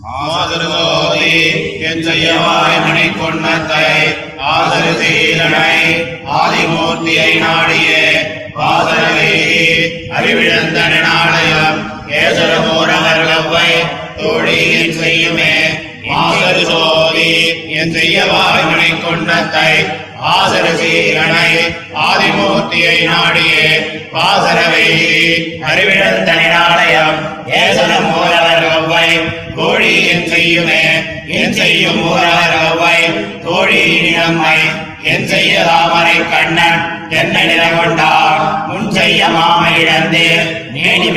ஆசருதோதி என் செய்யவாய் மணி கொன்னத்தை ஆசரு ஆதிமூர்த்தியை நாடியே பாசரவை அறிவிழந்த நாடயம் கேசரமூரவர் கவ்வை தோழியின் செய்யுமே ஆசரு என் செய்யவாய் மணி கொன்னத்தை ஆசர சீலனை ஆதிமூர்த்தியை நாடியே பாசரவை. அறிவிழந்த நாடயம் ஏசனம் மூலவர் ஒவ்வை. கோழி என் செய்யுமே என் செய்யும் மூலவர் ஒவ்வை. தோழியின் நம்மை என் செய்ய தாமரை கண்ணன் என்ன நிலை கொண்டார் முன் செய்ய மாமை இழந்து நேடி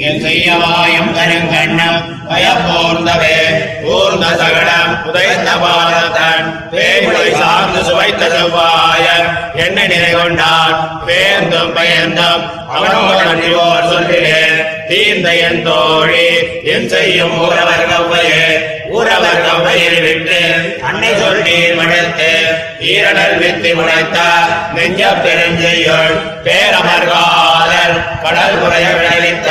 என் செய்ய வாயும் கருங்கண்ணம் பயப்போர்ந்தவே. ஊர்ந்த சகடம் உதயந்த பாரதன் பேமுலை சார்ந்து சுவைத்த செவ்வாயன் என்ன நிலை கொண்டான் பேர்ந்தும் பயந்தும் அவனோடு அன்றிவோர் சொல்கிறேன் தீர்ந்த என் தோழி என் செய்யும் ஊரவர் கவ்வையே. ஊரவர் கவ்வையில் விட்டு அன்னை சொல்லீர் மடுத்து ஈரடல் வித்தி உடைத்த நெஞ்ச பெருஞ்செய்யுள் பேரமர்காதல் கடல் குறைய விளைவித்த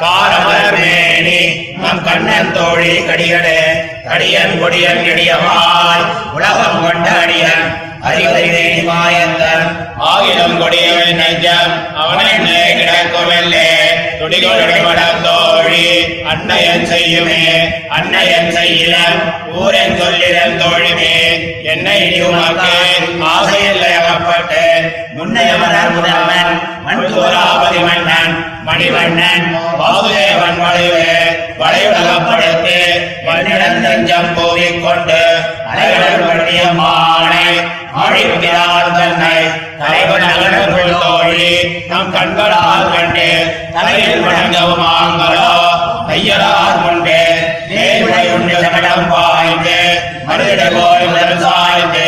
காரமர் மேனி நம் கண்ணன் தோழி கடிகளே கடியன் கொடியன் இடியமாய் உலகம் கொண்ட அடியன் அறிவறிவே மாயந்தன். ஆகிலும் கொடியவன் நெஞ்சம் அவனென்னே கிடக்குமெல்லே துடிகொடுமடம் தோழி அன்னையன் செய்யுமே அன்னையன் செய்யிலம் ஊரன் சொல்லிடம் தோழிமே. என்னை உமக்கு ஆசையில்லை அகப்பட்டு முன்னைய முதல்வன் மண்தூராபதி மன்னன் மணிவண்ணன் பாதுதேவன் வளைவு. வளைவுலகப்படுத்து மண்ணிடம் நெஞ்சம் போவிக்கொண்டு அலைகடல் பண்ணிய மானை ஆழிப்பிரான் தன்னை தலைவர் நகரக்குள் நம் கண்களால் கண்டு தலையில் வணங்கவும் ஆங்களோ ஐயரார் கொண்டு நேர்முறை உண்டு சகடம் பாய்ந்து மருதிட போய் முதல் சாய்ந்து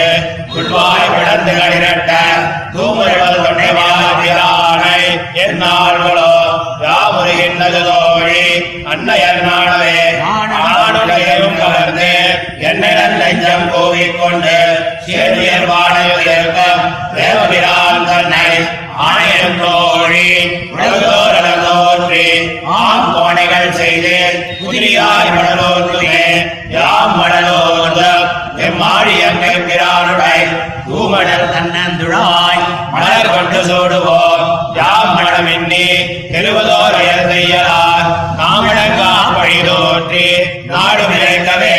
உள்வாய் பிளந்து கடிரட்ட தூமுறைவது கொண்டே வாழ்கிறானை என்னாள்களோ யாமுருகின்றது தோழி? அன்னையர் நாடவே நாடுடையும் கலர்ந்து என்னிடம் நெஞ்சம் கூவிக்கொண்டு சேதுயர் தோழி உலகோரல தோன்றி ஆம் கோணைகள் செய்து குதிரியாய் மடலோன்றுமே யாம் மடலோன்றும் எம்மாடியங்கை பிரானுடை தூமடல் தன்னந்துழாய் மலர் கொண்டு சூடுவோம். யாம் மடமின்னி தெருவதோரையர் செய்யலார் காமடங்கா வழி தோன்றி நாடு விளைக்கவே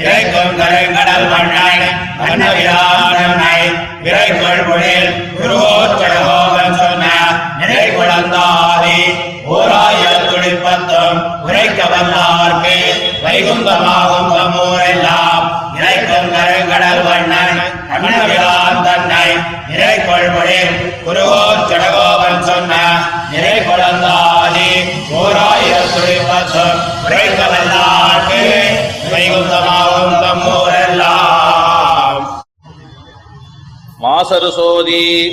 இறைக்கும் கருங்கடல் மண்ணை கண்ணவிரானை விரைக்குள் பொழில் குருவோச்சடகோகன் நிறைக்குள் பொழில் சொன்ன நிறை குழந்தாதி ஓராயிரம் துடிப்பத்தும் உரைக்க வைகுந்தமாகும் தம்மூரெல்லாம். மாசரு சோதி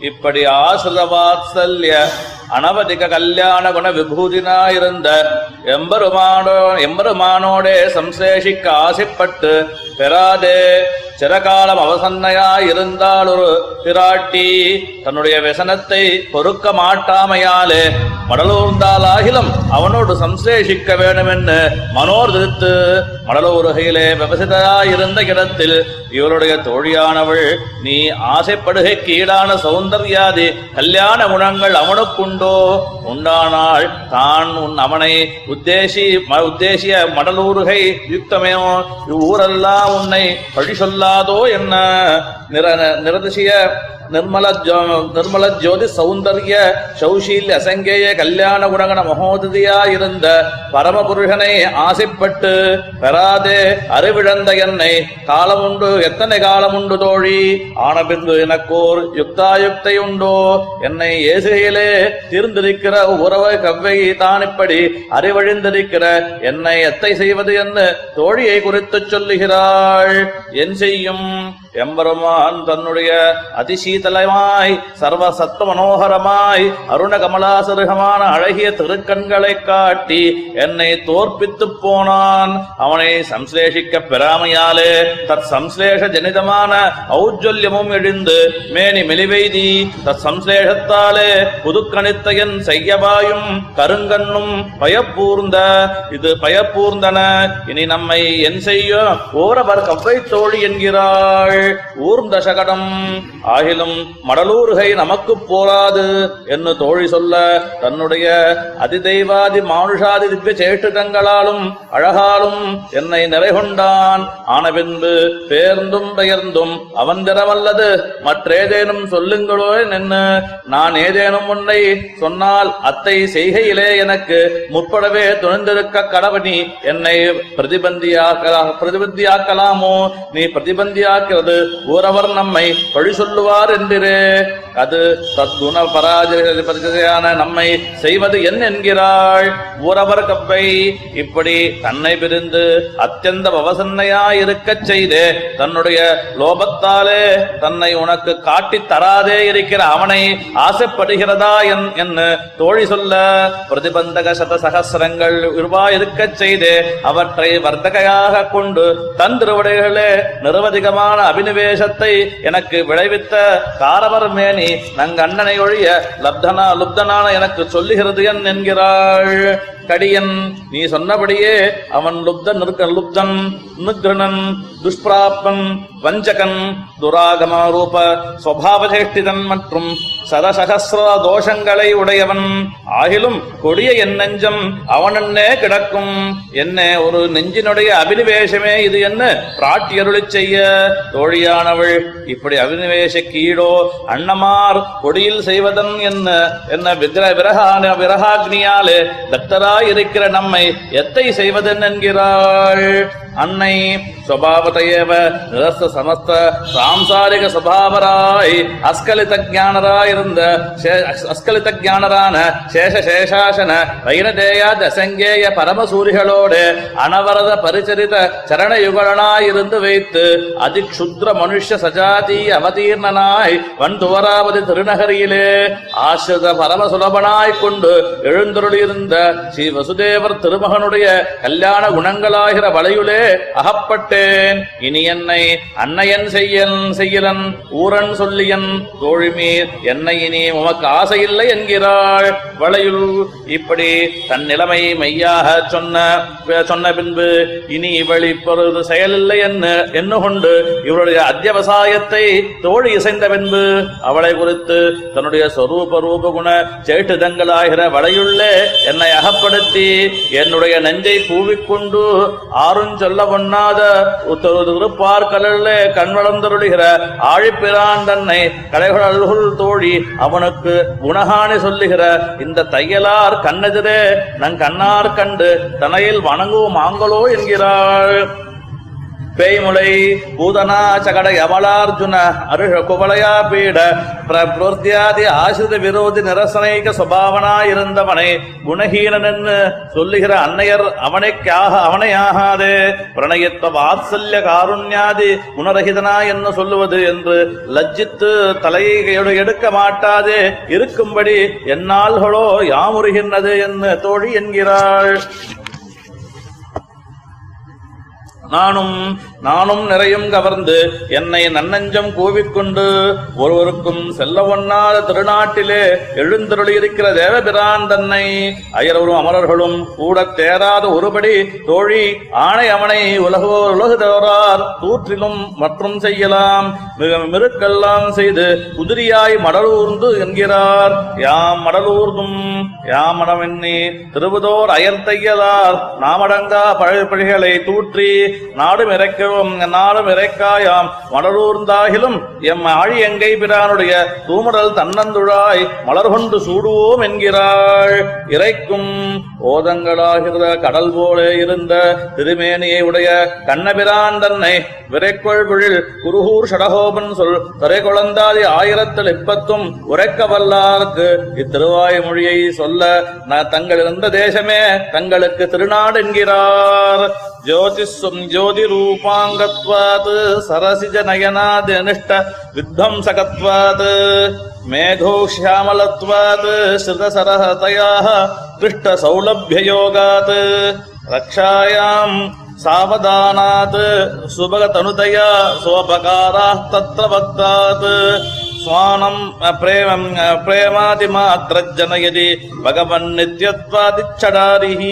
இப்படி ஆசுர வாத்சல்ய அனவதிக கல்யாண குண விபூதினாயிருந்த எம்பெருமானோ எம்பெருமானோடே சம்சேஷிக்க ஆசைப்பட்டு பெறாதே சிறகாலம் அவசன்னையாயிருந்தால் ஒரு பிராட்டி தன்னுடைய व्यசனத்தை பொறுக்க மாட்டாமையாலே மடலூர்ந்தாலாகிலும் அவனோடு சம்சேஷிக்க வேண்டுமென்னு மனோர்திருத்து மடலூருகையிலே விவசிதராயிருந்த இடத்தில் இவளுடைய தோழியானவள் நீ ஆசைப்படுகை கீழான சௌந்தர்யாதி கல்யாண குணங்கள் அவனுக்குண்டோ? உண்டானால் தான் உன் அவனை உத்தேசி உத்தேசிய மடலூருகை யுக்தமே இவ்வூரெல்லாம் உன்னை பழி சொல்லாதோ என்ன? நிர நிரதிசிய நிர்மல ஜோ- நிர்மல ஜோதி சௌந்தர்ய சௌஷீல்ய அசங்கேய கல்யாண குணகண மகோததியா இருந்த பரமபுருஷனை ஆசைப்பட்டு பெறாதே அறிவிழந்த என்னை. காலமுண்டு எத்தனை காலமுண்டு தோழி? ஆனபிந்து எனக்கோர் யுக்தாயுக்தை உண்டோ? என்னை ஏசுகையிலே தீர்ந்திருக்கிற உறவ கவ்வை தான் இப்படி அறிவழிந்திருக்கிற? என்னை எத்தை செய்வது என்று தோழியை குறித்துச் சொல்லுகிறாள். என் செய்யும் எம்பெருமான் தன்னுடைய அதிசீல சீதலமாய் சர்வ சத்த மனோகரமாய் அருண கமலாசருகமான அழகிய திருக்கண்களை காட்டி என்னை தோற்பித்துப் போனான். அவனை சம்சலேஷிக்க பெறாமையாலே தத் சம்சலேஷ ஜனிதமான ஔஜ்வல்யமும் எழுந்து மேனி மெலிவெய்தி தத் சம்சலேஷத்தாலே புதுக்கணித்தையன் செய்யவாயும் கருங்கண்ணும் பயப்பூர்ந்த இது பயப்பூர்ந்தன. இனி நம்மை என் செய்யும் ஓரவர் கவ்வை தோழி என்கிறாள். ஊர்ந்த சகடம் ஆகிலும் மடலூர்கை நமக்கு போராது என்று தோழி சொல்ல தன்னுடைய அதிதெய்வாதி மானுஷாதி திவ்ய சேஷ்டிதங்களாலும் அழகாலும் என்னை நிறைகொண்டான். ஆன பின்பு பேர்ந்தும் பெயர்ந்தும் அவன் திறமல்லது. மற்றேதேனும் சொல்லுங்களோ நின்று நான் ஏதேனும் உன்னை சொன்னால் அத்தை செய்கையிலே எனக்கு முற்படவே துணிந்திருக்க கடவனி என்னை பிரதிபந்தியாக்கலா பிரதிபந்தியாக்கலாமோ? நீ பிரதிபந்தியாக்கிறது ஊரவர் நம்மை பழி சொல்லுவார். என்றிரே. அது தத்குண பராஜயான நம்மை செய்வது என் என்கிறாள். ஊரவர் கப்பை இப்படி தன்னை பிரிந்து அத்தியந்த பவசன்னையாய் இருக்கச் செய்து. தன்னுடைய லோபத்தாலே தன்னை உனக்கு காட்டித் தராதே இருக்கிற அவனை ஆசைப்படுகிறதா என் என்று தோழி சொல்ல பிரதிபந்தக சத சகசிரங்கள் உருவாயிருக்கச் செய்து. அவற்றை வர்த்தகையாக கொண்டு தன் திருவடைகளே நிரவதிகமான அபினிவேசத்தை எனக்கு விளைவித்த காரவர் மேனி நங்கண்ணனை ஒழிய லப்தனா லுப்தனான எனக்கு சொல்லுகிறது என் என்கிறாள். கடியன் நீ சொன்னபடியே அவன் லுப்தன் இருக்க லுப்தன் நிகிருணன் துஷ்பிராப்பன் வஞ்சகன் துராகமாரூப சுவாவசேஷ்டிதன் மற்றும் சதசகசிர தோஷங்களை உடையவன். ஆகிலும் கொடிய என் நெஞ்சம் அவனென்னே கிடக்கும். என்ன ஒரு நெஞ்சினுடைய அபினிவேசமே இது என்ன? பிராட்டியருளிச் செய்ய தோழியானவள். இப்படி அபினிவேச கீழோ அண்ணமார் கொடியில் செய்வதன் என்ன? என்ன விக்கிர விரகான விரகாக்னியாலே தத்தராயிருக்கிற நம்மை எத்தை செய்வதென் என்கிறாள்? அன்னை ஸ்வபாவதையேவ நிரஸ்த சமஸ்த சாம்சாரிக சுபாவராய் அஸ்கலித ஞானராய் இருந்த அஸ்கலித ஞானரான சேஷ சேஷாசன வைரதேயா தசங்கேய பரமசூரிகளோடு அனவரத பரிச்சரித சரணயுகலனாய் இருந்து வைத்து அதிக்ஷுத்ர மனுஷ சஜாதி அவதீர்ணனாய் வன்துவராவதி திருநகரியிலே ஆசிரித பரம சுலபனாய் கொண்டு எழுந்தருளியிருந்த ஸ்ரீ வசுதேவர் திருமகனுடைய கல்யாண குணங்களாகிற வலையுளே அகப்பட்டேன். இனி என்னை அன்னையன் செய்யன் செய்யலன் ஊரன் சொல்லியன் தோழிமீர் என்னை இனி உமக்கு ஆசையில்லை என்கிறாள். வளையுள் இப்படி தன் நிலைமை மெய்யாக சொன்ன சொன்ன பின்பு இனி இவள் இப்பொழுது செயலில்லை என்ன எண்ணுகொண்டு இவருடைய அத்தியவசாயத்தை தோழி இசைந்த பின்பு அவளை குறித்து தன்னுடைய சொரூப ரூப குண சேட்டுதங்களாகிற வளையுள்ளே என்னை அகப்படுத்தி என்னுடைய நெஞ்சை கூவிக்கொண்டு ஆறும் சொல்ல பொன்னாத திருப்பார் கடலிலே கண் வளர்ந்தருளுகிற ஆழிப்பிரான் தன்னை கடைகளுள் தோழி அவனுக்கு குணகாணி சொல்லுகிற இந்த தையலார் கண்ணெதிரே நன் கண்ணார் கண்டு தனையில் வணங்குவோம் ஆங்களோ என்கிறாள். பேய்முளை பூதனா சகட யமலார்ஜுன அருஷ குவலயா பீட பிரபுத்தியாதி ஆசிரித விரோதி நிரசனைக சுபாவனாயிருந்தவனை குணஹீனனென்னு சொல்லுகிற அன்னையர் அவனைக்காக அவனையாகாதே பிரணயத்துவ வாத்சல்ய காருண்யாதி குணரகிதனா என்ன சொல்லுவது என்று லஜ்ஜித்து தலையை எடுக்க மாட்டாதே இருக்கும்படி என்னால்களோ யாமுறுகின்றது என்று தோழி என்கிறாள். நானும் நானும் நிறையும் கவர்ந்து என்னை நன்னஞ்சம் கூவிக்கொண்டு ஒருவருக்கும் செல்ல ஒண்ணாத திருநாட்டிலே எழுந்தருளியிருக்கிற தேவபிரான் தன்னை. அயரவரும் அமரர்களும் கூட தேராத ஒருபடி தோழி ஆணை அவனை உலகோ உலகுதோரார் தூற்றிலும் மற்றும் செய்யலாம். மிக மிருக்கெல்லாம் செய்து குதிரியாய் மடலூர்ந்து என்கிறார். யாம் மடலூர்ந்தும் யாம் மடமெண்ணி திருவதோர் அயர்த்தையலார் நாமடங்கா பழப்பழிகளை தூற்றி நாடும் இறக்கவும் நாளும் இறைக்காயாம். மலரூர்ந்தாகிலும் எம் ஆழி எங்கை பிரானுடைய தூமடல் தன்னந்துழாய் மலர் கொண்டு சூடுவோம் என்கிறாள். இறைக்கும் ஓதங்களாகிற கடல் போல இருந்த திருமேனியை உடைய கண்ணபிரான் தன்னை விரைக்கொள் விழில் குருகூர் ஷடகோபன் சொல் தரை குழந்தாதி ஆயிரத்தில் இப்பத்தும் உரைக்க வல்லார்க்கு இத்திருவாய் மொழியை சொல்ல தங்கள் இருந்த தேசமே தங்களுக்கு திருநாடு என்கிறார். ज्योतिस्वम् ज्योतिरूपाङ्गत्वात् सरसिजनयनादिनिष्ट विध्वंसकत्वात् मेघो श्यामलत्वात् श्रुतसरहतयाः पृष्ठसौलभ्ययोगात् रक्षायाम् सावधानात् सुभगतनुतया सोपकाराः तत्र वक्तात् स्वानम् प्रेमम् प्रेमादिमात्रज्जनयति भगवन्नित्यत्वादिच्छडारिः